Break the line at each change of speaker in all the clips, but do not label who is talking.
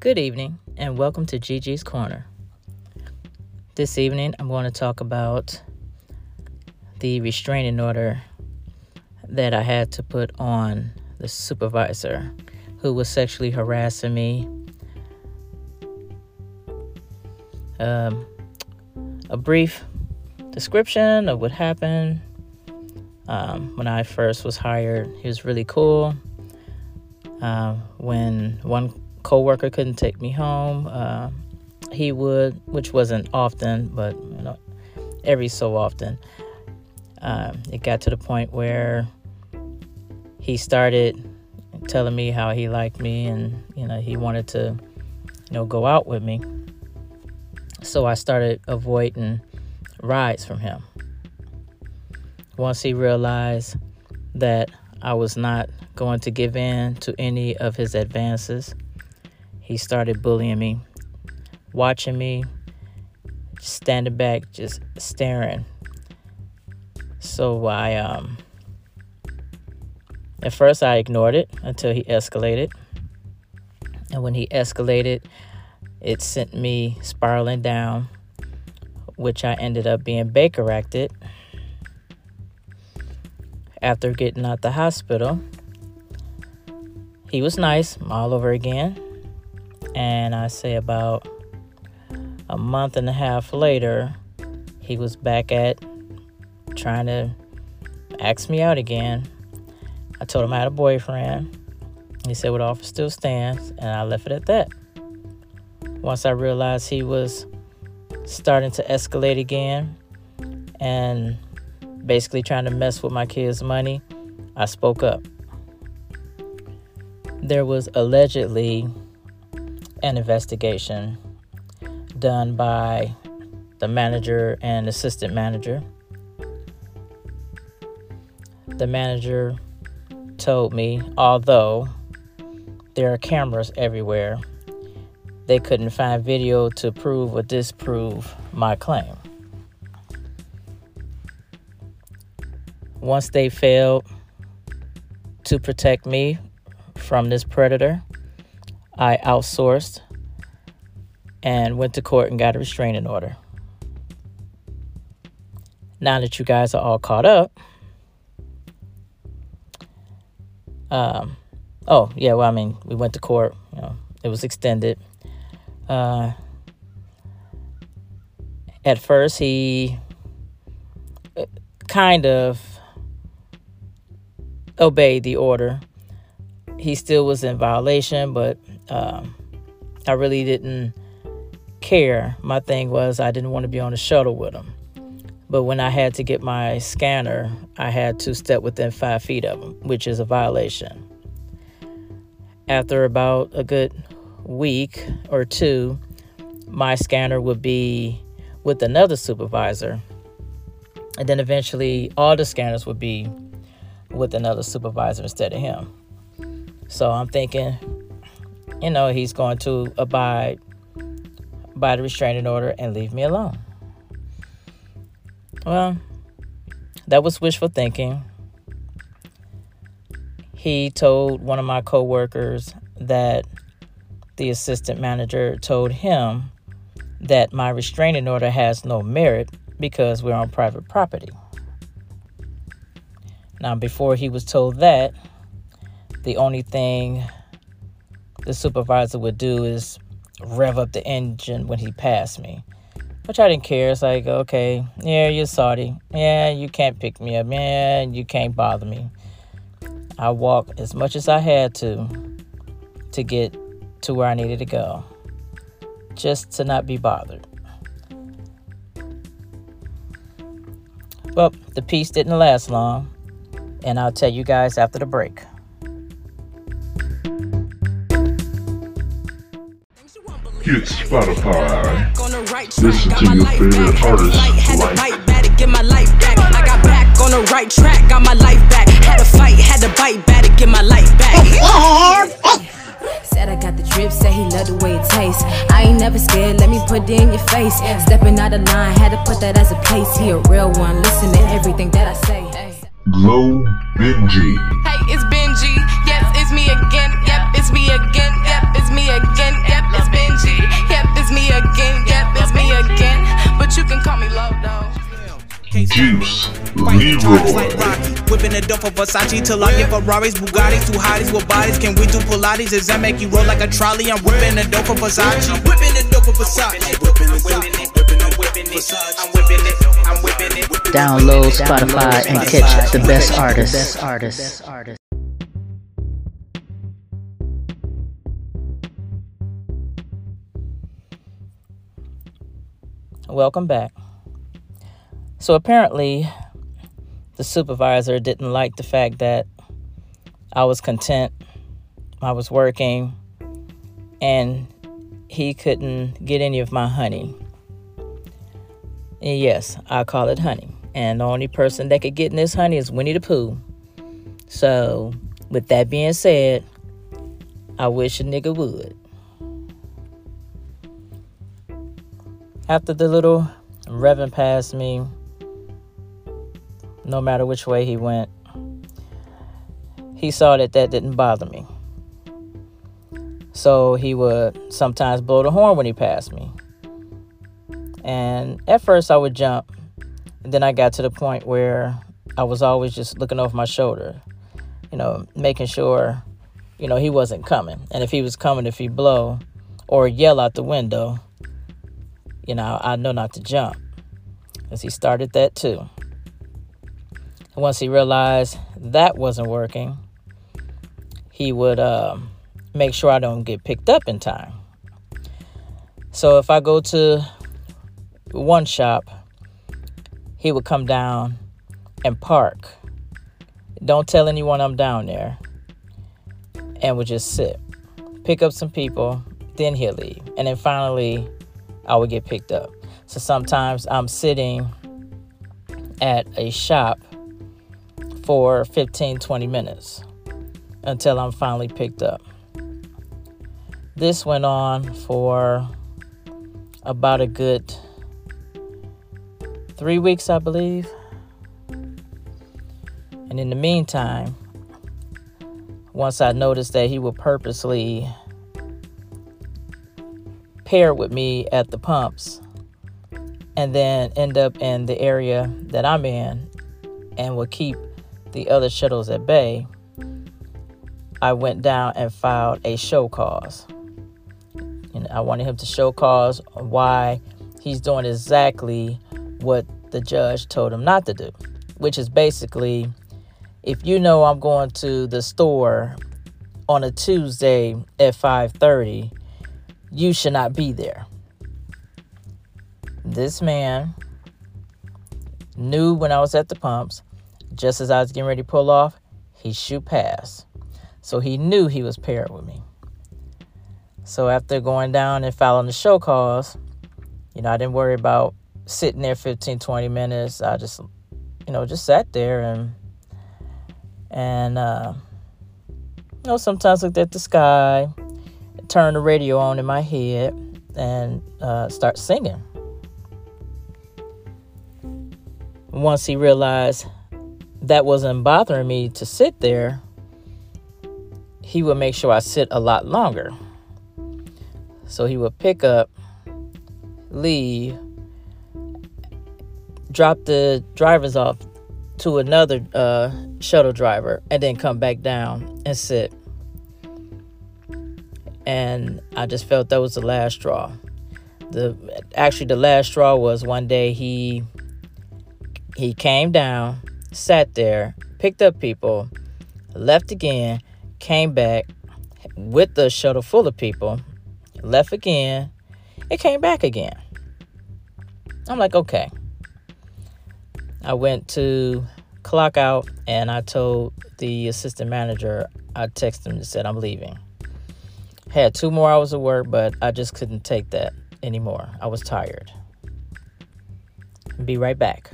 Good evening, and welcome to Gigi's Corner. This evening, I'm going to talk about the restraining order that I had to put on the supervisor who was sexually harassing me. Um, a brief description of what happened um, when I first was hired. He was really cool. Uh, when one coworker couldn't take me home, uh, he would, which wasn't often, but you know, every so often. Um, it got to the point where he started telling me how he liked me and you know he wanted to you know go out with me so i started avoiding rides from him once he realized that i was not going to give in to any of his advances he started bullying me watching me standing back just staring so i um at first, I ignored it until he escalated. And when he escalated, it sent me spiraling down, which I ended up being Baker acted. After getting out the hospital, he was nice all over again. And I say about a month and a half later, he was back at trying to ask me out again. I told him I had a boyfriend. He said, Well, the offer still stands. And I left it at that. Once I realized he was starting to escalate again and basically trying to mess with my kids' money, I spoke up. There was allegedly an investigation done by the manager and assistant manager. The manager told me, although there are cameras everywhere, they couldn't find video to prove or disprove my claim. Once they failed to protect me from this predator, I outsourced and went to court and got a restraining order. Now that you guys are all caught up, Um, oh yeah, well I mean we went to court. You know, it was extended. Uh, at first he uh, kind of obeyed the order. He still was in violation, but um, I really didn't care. My thing was I didn't want to be on the shuttle with him. But when I had to get my scanner, I had to step within five feet of him, which is a violation. After about a good week or two, my scanner would be with another supervisor. And then eventually, all the scanners would be with another supervisor instead of him. So I'm thinking, you know, he's going to abide by the restraining order and leave me alone. Well, that was wishful thinking. He told one of my coworkers that the assistant manager told him that my restraining order has no merit because we're on private property. Now, before he was told that, the only thing the supervisor would do is rev up the engine when he passed me which I didn't care. It's like, okay, yeah, you're Saudi. Yeah, you can't pick me up. Yeah, you can't bother me. I walked as much as I had to to get to where I needed to go, just to not be bothered. Well, the peace didn't last long, and I'll tell you guys after the break.
Hit Spotify. Listen to your favorite artist. Like. Get my life back. I got back on the right track. Got my life back. Had to fight, had to bite back to get my life back. Oh, oh, oh, said I got the drip, said he loved the way it tastes. I ain't never scared, let me put it in your face. Stepping out of line, had to put that as a place. He a real one, listen to everything that I say. Glow Benji. Hey, it's
Juice, Leroy.
Whipping the dope for Versace till I get Ferraris, Bugattis, two hotties with bodies. Can we do Pilates? Does that make you roll like a trolley? I'm whipping the dope for Versace. I'm whipping the dope for Versace. Whipping whipping it. I'm whipping it, I'm whipping it.
Download Spotify and catch the best artists. Best artists. Welcome back. So apparently, the supervisor didn't like the fact that I was content, I was working, and he couldn't get any of my honey. And yes, I call it honey. And the only person that could get in this honey is Winnie the Pooh. So, with that being said, I wish a nigga would. After the little Reverend passed me, no matter which way he went, he saw that that didn't bother me. So he would sometimes blow the horn when he passed me. And at first I would jump. And then I got to the point where I was always just looking over my shoulder, you know, making sure, you know, he wasn't coming. And if he was coming, if he blow or yell out the window, you know, I know not to jump. As he started that too. Once he realized that wasn't working, he would uh, make sure I don't get picked up in time. So if I go to one shop, he would come down and park. Don't tell anyone I'm down there. And would just sit, pick up some people, then he'll leave. And then finally, I would get picked up. So sometimes I'm sitting at a shop for 15, 20 minutes until I'm finally picked up. This went on for about a good three weeks, I believe. And in the meantime, once I noticed that he would purposely pair with me at the pumps and then end up in the area that I'm in and would keep the other shuttles at bay, I went down and filed a show cause. And I wanted him to show cause why he's doing exactly what the judge told him not to do, which is basically if you know I'm going to the store on a Tuesday at 5:30 you should not be there. This man knew when I was at the pumps, just as I was getting ready to pull off, he shoot past. So he knew he was paired with me. So after going down and following the show cause, you know, I didn't worry about sitting there 15, 20 minutes. I just, you know, just sat there and, and, uh, you know, sometimes looked at the sky, turn the radio on in my head and uh, start singing. Once he realized that wasn't bothering me to sit there, he would make sure I sit a lot longer. So he would pick up, leave, drop the drivers off to another uh, shuttle driver, and then come back down and sit and I just felt that was the last straw. The actually the last straw was one day he he came down, sat there, picked up people, left again, came back with the shuttle full of people, left again, and came back again. I'm like, okay. I went to clock out and I told the assistant manager, I texted him and said, I'm leaving. Had two more hours of work, but I just couldn't take that anymore. I was tired. Be right back.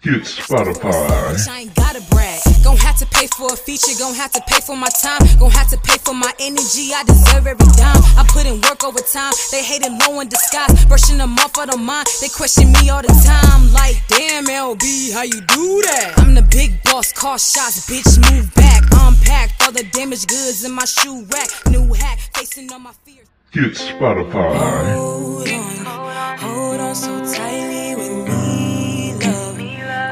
Hit Spotify.
I ain't gotta brag. Gon' have to pay for a feature, gon' have to pay for my time, gon' have to pay for my energy. I deserve every dime. I put in work over time. They hating low in disguise, brushing them off of the mind. They question me all the time, like. Damn, LB, how you do that? I'm the big boss, call shots, bitch, move back. Unpacked all the damaged goods in my shoe rack. New hack, facing all my fears.
Hit Spotify.
Hold on, hold on so tightly with me, love.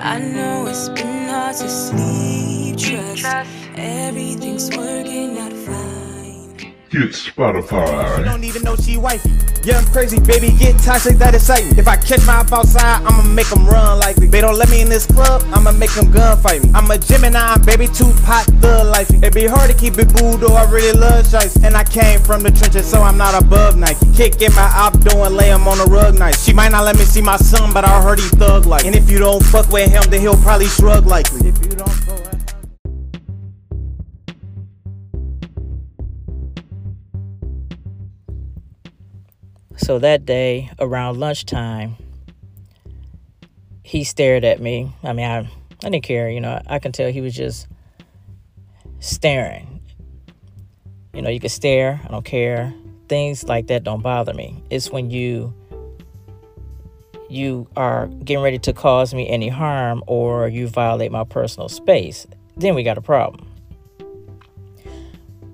I know it's been hard to sleep, trust. Everything's working out fine.
Hit Spotify.
don't even know she wifey. Yeah, I'm crazy, baby, get toxic, that excite me. If I catch my op outside, I'ma make them run like me. They don't let me in this club, I'ma make them gunfight me. I'm a Gemini, baby, two pot thug life. It be hard to keep it boo, though I really love shice. And I came from the trenches, so I'm not above Nike. Kick in my op doing, lay him on the rug nice. She might not let me see my son, but I heard he thug like. And if you don't fuck with him, then he'll probably shrug likely.
So that day, around lunchtime, he stared at me. I mean, I, I didn't care. You know, I can tell he was just staring. You know, you can stare. I don't care. Things like that don't bother me. It's when you you are getting ready to cause me any harm or you violate my personal space, then we got a problem.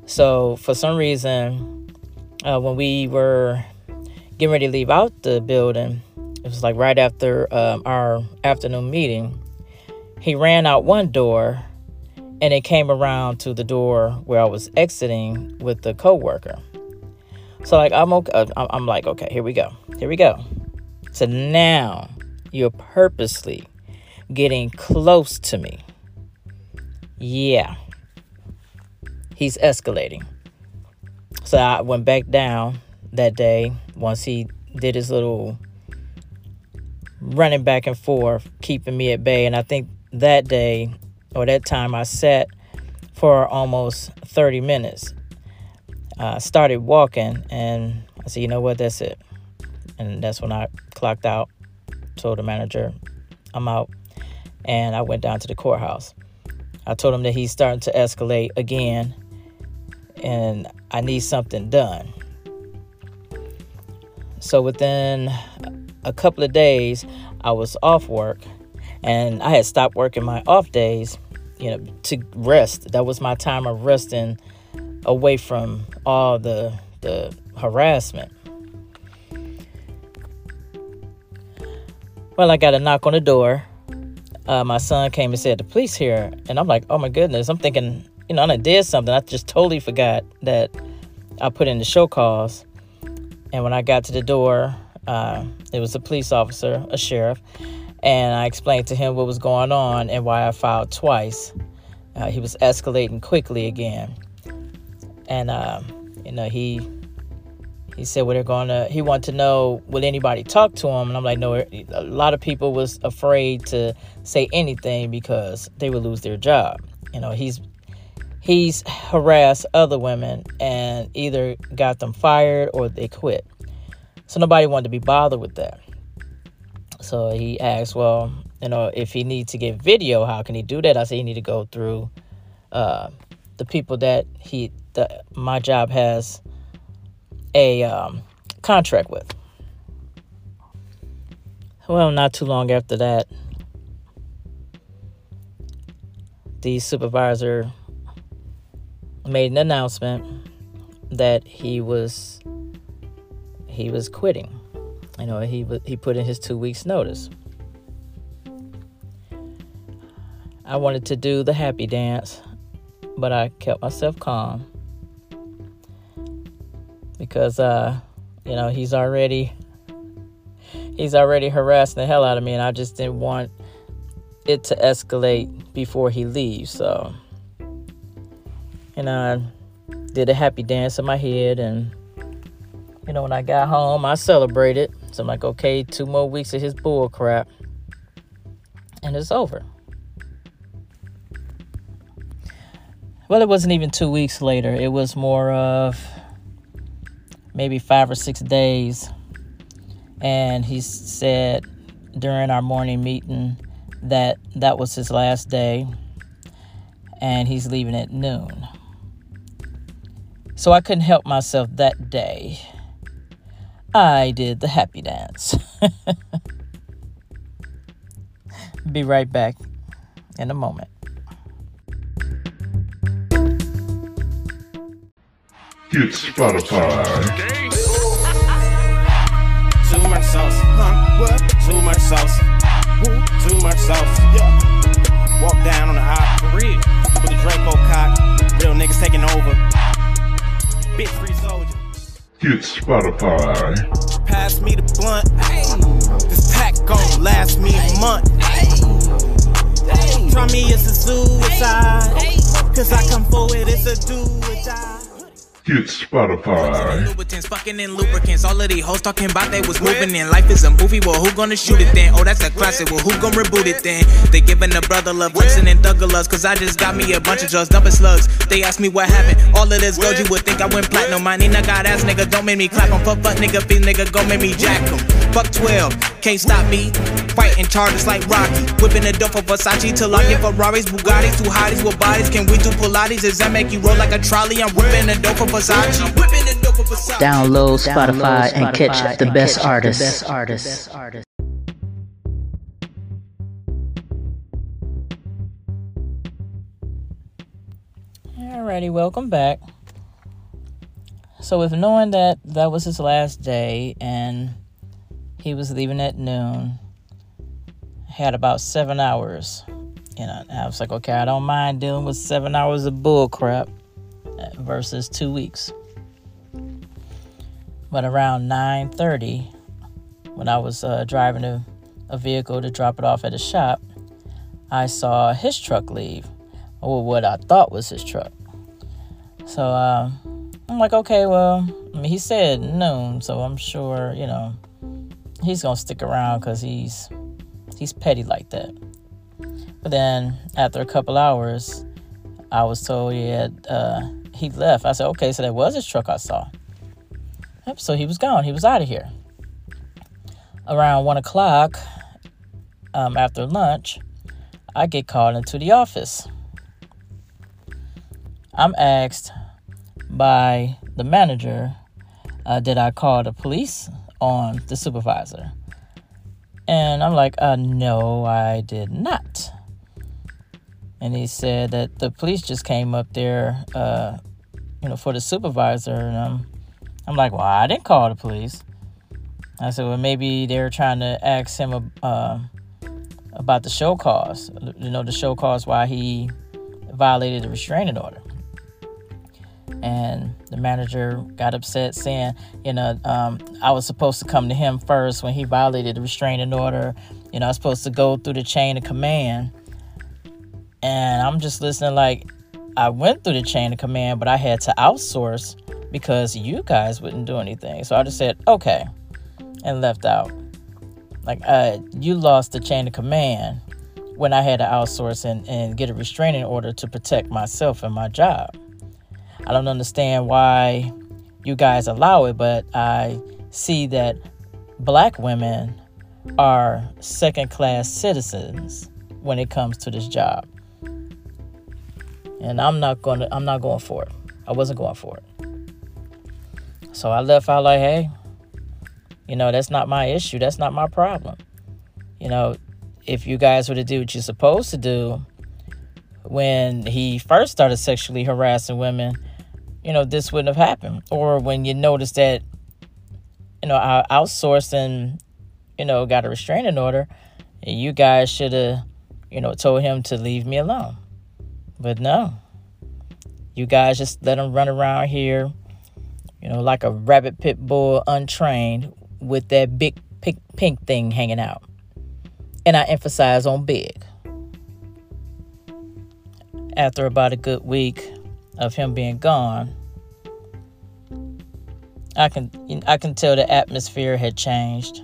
So for some reason, uh, when we were getting ready to leave out the building, it was like right after um, our afternoon meeting, he ran out one door and it came around to the door where I was exiting with the coworker. So like I'm okay. uh, I'm like okay, here we go, here we go. So now you're purposely getting close to me. Yeah, he's escalating. So I went back down that day once he did his little running back and forth, keeping me at bay. And I think that day or that time I sat for almost 30 minutes. I started walking and I said, you know what, that's it. And that's when I clocked out, told the manager, I'm out. And I went down to the courthouse. I told him that he's starting to escalate again and I need something done. So within a couple of days, I was off work and I had stopped working my off days, you know, to rest. That was my time of resting away from all the the harassment. Well, I got a knock on the door. Uh, my son came and said the police here, and I'm like, oh my goodness. I'm thinking, you know, I did something. I just totally forgot that I put in the show cause. And when I got to the door, uh, it was a police officer, a sheriff, and I explained to him what was going on and why I filed twice. Uh, he was escalating quickly again, and uh, you know he he said, "Well, they're to." He wanted to know, will anybody talk to him? And I'm like, no. A lot of people was afraid to say anything because they would lose their job. You know, he's he's harassed other women and either got them fired or they quit. So nobody wanted to be bothered with that. So he asked, well, you know, if he needs to get video, how can he do that? I said, he need to go through uh, the people that he, the, my job has a um, contract with. Well, not too long after that, the supervisor made an announcement that he was he was quitting. You know, he he put in his two weeks notice. I wanted to do the happy dance, but I kept myself calm because uh, you know, he's already he's already harassing the hell out of me and I just didn't want it to escalate before he leaves. So, know, I did a happy dance in my head and you know, when I got home, I celebrated. So I'm like, okay, two more weeks of his bull crap. And it's over. Well, it wasn't even two weeks later. It was more of maybe five or six days. And he said during our morning meeting that that was his last day and he's leaving at noon. So I couldn't help myself that day. I did the happy dance. Be right back in a moment.
Hit Spotify.
Too much sauce. Huh? What? Too much sauce. Too much sauce. Yeah. Walk down on the hop for real. With the Draco cock. Real niggas taking over.
Hit Spotify.
Pass me the blunt. This pack gon' last me a month. Try me, it's a suicide. Cause I come forward, it's a do or die.
Hit Spotify.
Lubricants, fucking in lubricants. All of these hoes talking about they was moving in. Life is a movie, well, who gonna shoot it then? Oh, that's a classic, well, who gonna reboot it then? They giving a brother love, Wilson and Douglas, cause I just got me a bunch of drugs, dumping slugs. They ask me what happened. All of this gold, you would think I went platinum. My Nina got ass nigga, don't make me clap him. Fuck, fuck, nigga, feel nigga, go make me jack him. Fuck 12, can't stop me. Fighting charges like Rocky. Whipping the dope for Versace till I get Ferraris, Bugattis, two hotties with bodies. Can we do Pilates? Does that make you roll like a trolley? I'm whipping the dope for Versace. Whipping the dope for Versace.
Download Spotify and catch the best artists. artists. Alrighty, welcome back. So, with knowing that that was his last day and he was leaving at noon, had about seven hours. You know, I was like, okay, I don't mind dealing with seven hours of bull crap versus two weeks. But around 9:30, when I was uh, driving a, a vehicle to drop it off at a shop, I saw his truck leave, or what I thought was his truck. So uh, I'm like, okay, well, I mean, he said noon, so I'm sure, you know, he's gonna stick around because he's he's petty like that. But then after a couple hours, I was told he had uh, he left. I said, okay, so that was his truck I saw. Yep, so he was gone. He was out of here. Around one o'clock, um, after lunch, I get called into the office. I'm asked by the manager, uh, did I call the police on the supervisor? And I'm like, uh, no, I did not. And he said that the police just came up there, uh, you know, for the supervisor. And I'm, I'm like, well, I didn't call the police. I said, well, maybe they were trying to ask him uh, about the show cause, you know, the show cause why he violated the restraining order and the manager got upset saying you know um, i was supposed to come to him first when he violated the restraining order you know i was supposed to go through the chain of command and i'm just listening like i went through the chain of command but i had to outsource because you guys wouldn't do anything. So i just said okay and left out. Like uh, you lost the chain of command when i had to outsource and, and get a restraining order to protect myself and my job. I don't understand why you guys allow it, but I see that black women are second class citizens when it comes to this job. And I'm not to I'm not going for it. I wasn't going for it. So I left out like, hey, you know, that's not my issue. That's not my problem. You know, if you guys were to do what you're supposed to do when he first started sexually harassing women, you know, this wouldn't have happened. Or when you notice that, you know, I outsourced and, you know, got a restraining order, you guys should have, you know, told him to leave me alone. But no. You guys just let him run around here, you know, like a rabbit pit bull untrained with that big pink, pink thing hanging out. And I emphasize on big. After about a good week, of him being gone, I can I can tell the atmosphere had changed.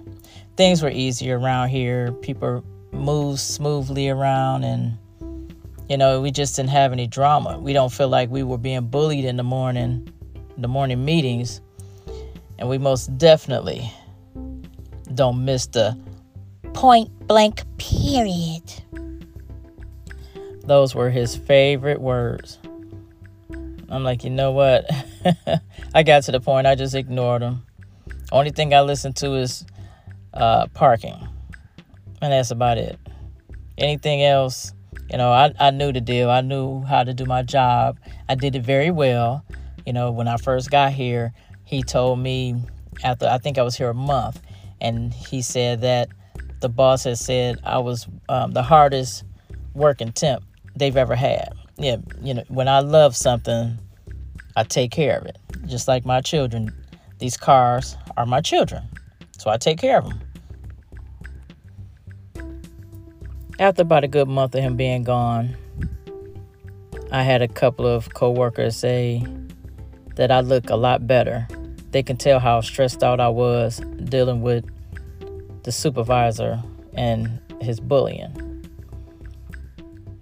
Things were easier around here. People moved smoothly around and you know, we just didn't have any drama. We don't feel like we were being bullied in the morning, the morning meetings. And we most definitely don't miss the point blank period. Those were his favorite words. I'm like, you know what? I got to the point I just ignored them. Only thing I listen to is uh, parking, and that's about it. anything else, you know, I, I knew the deal. I knew how to do my job. I did it very well. You know, when I first got here, he told me after I think I was here a month, and he said that the boss had said I was um, the hardest working temp they've ever had. Yeah, you know, when I love something, I take care of it. Just like my children, these cars are my children, so I take care of them. After about a good month of him being gone, I had a couple of coworkers say that I look a lot better. They can tell how stressed out I was dealing with the supervisor and his bullying.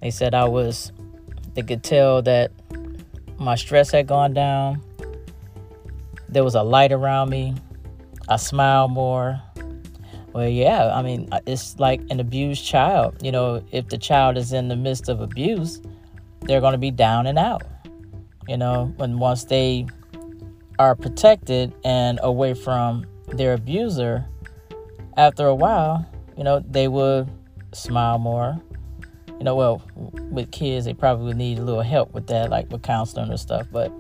They said I was, they could tell that my stress had gone down. There was a light around me. I smiled more. Well, yeah, I mean, uh, it's like an abused child. You know, if the child is in the midst of abuse, they're going to be down and out. You know, when once they are protected and away from their abuser, after a while, you know, they would smile more. You know, well, with kids, they probably would need a little help with that, like with counseling and stuff. But,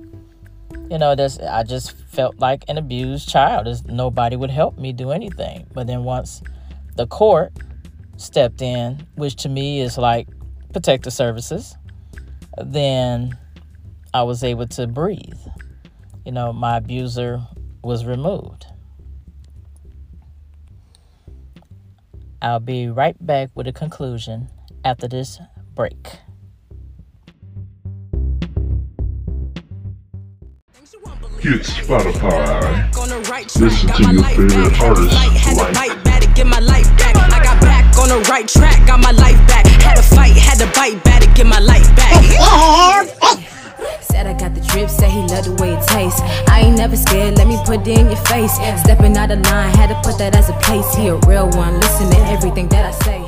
you know, that's, I just felt like an abused child. There's, nobody would help me do anything. But then once the court stepped in, which to me is like protective services, then I was able to breathe. You know, my abuser was removed. I'll be right back with a conclusion after this break.
Hit Spotify. Listen to your favorite artists like get my life back. I got back on the right track, got my life back. Had to fight, had to bite back to get my life back. Oh, oh, oh, said I got the drip, said he loved the way it tastes. I ain't never scared, let me put it in your face. Stepping out of line, had to put that as a place. He a real one, listen to everything that I say.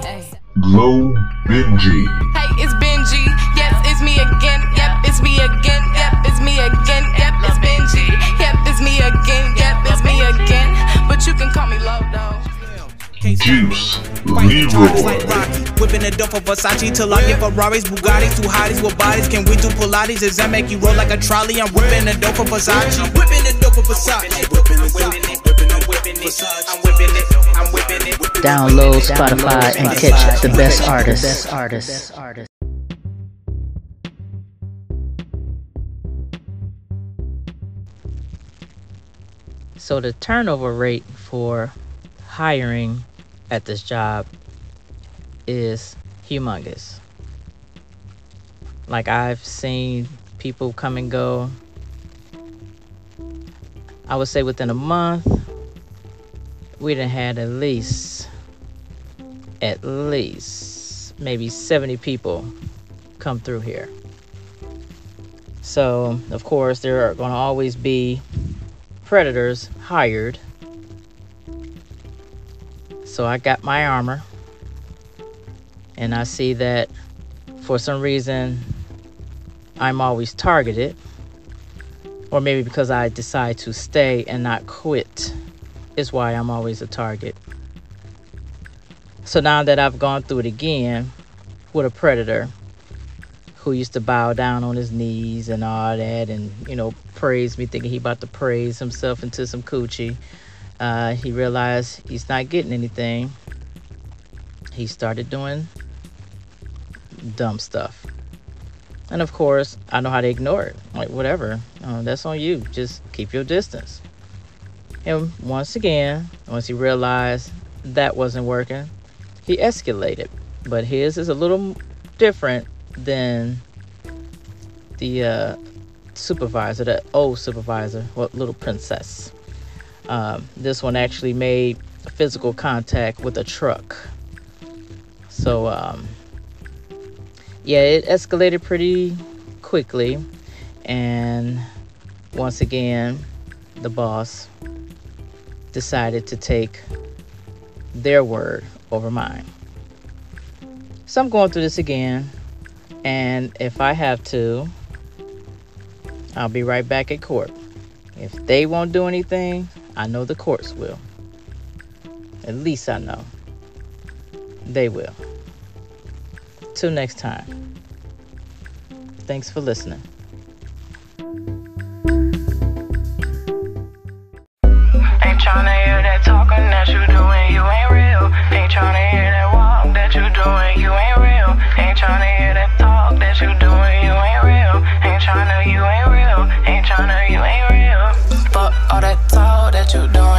Glow Benji. Hey, it's Benji. Yes, it's me again. Yep, it's me again. Yep, it's me again. Yep, it's Benji. Yep, it's me again. Yep, it's me again. But you can call me low though. Juice, Leroy. Like Rocky, whipping the dope for Versace till I get Ferraris, Bugattis, two hotties with bodies. Can we do Pilates? Does that make you roll like a trolley? I'm whipping the dope for Versace. Whipping the dope for Versace. Whipping it, whipping it, whipping whipping it. I'm whipping it, I'm whipping it.
Download Spotify and catch the best artists. So the turnover rate for hiring at this job is humongous. Like I've seen people come and go. I would say within a month, we'd have had at least, at least maybe 70 people come through here. So, of course, there are going to always be predators hired so I got my armor. And I see that for some reason I'm always targeted. Or maybe because I decide to stay and not quit is why I'm always a target. So now that I've gone through it again with a predator who used to bow down on his knees and all that and, you know, praise me thinking he about to praise himself into some coochie uh, he realized he's not getting anything. He started doing dumb stuff. And of course, I know how to ignore it. Like, whatever. Uh, that's on you. Just keep your distance. And once again, once he realized that wasn't working, he escalated. But his is a little different than the uh, supervisor, the old supervisor, what little princess. Um, this one actually made physical contact with a truck. So, um, yeah, it escalated pretty quickly. And once again, the boss decided to take their word over mine. So I'm going through this again. And if I have to, I'll be right back at court. If they won't do anything, I know the courts will. At least I know. They will. Till next time. Thanks for listening.
Ain't hear that talking that you doing, you ain't real. Ain't hear all that talk that you doing.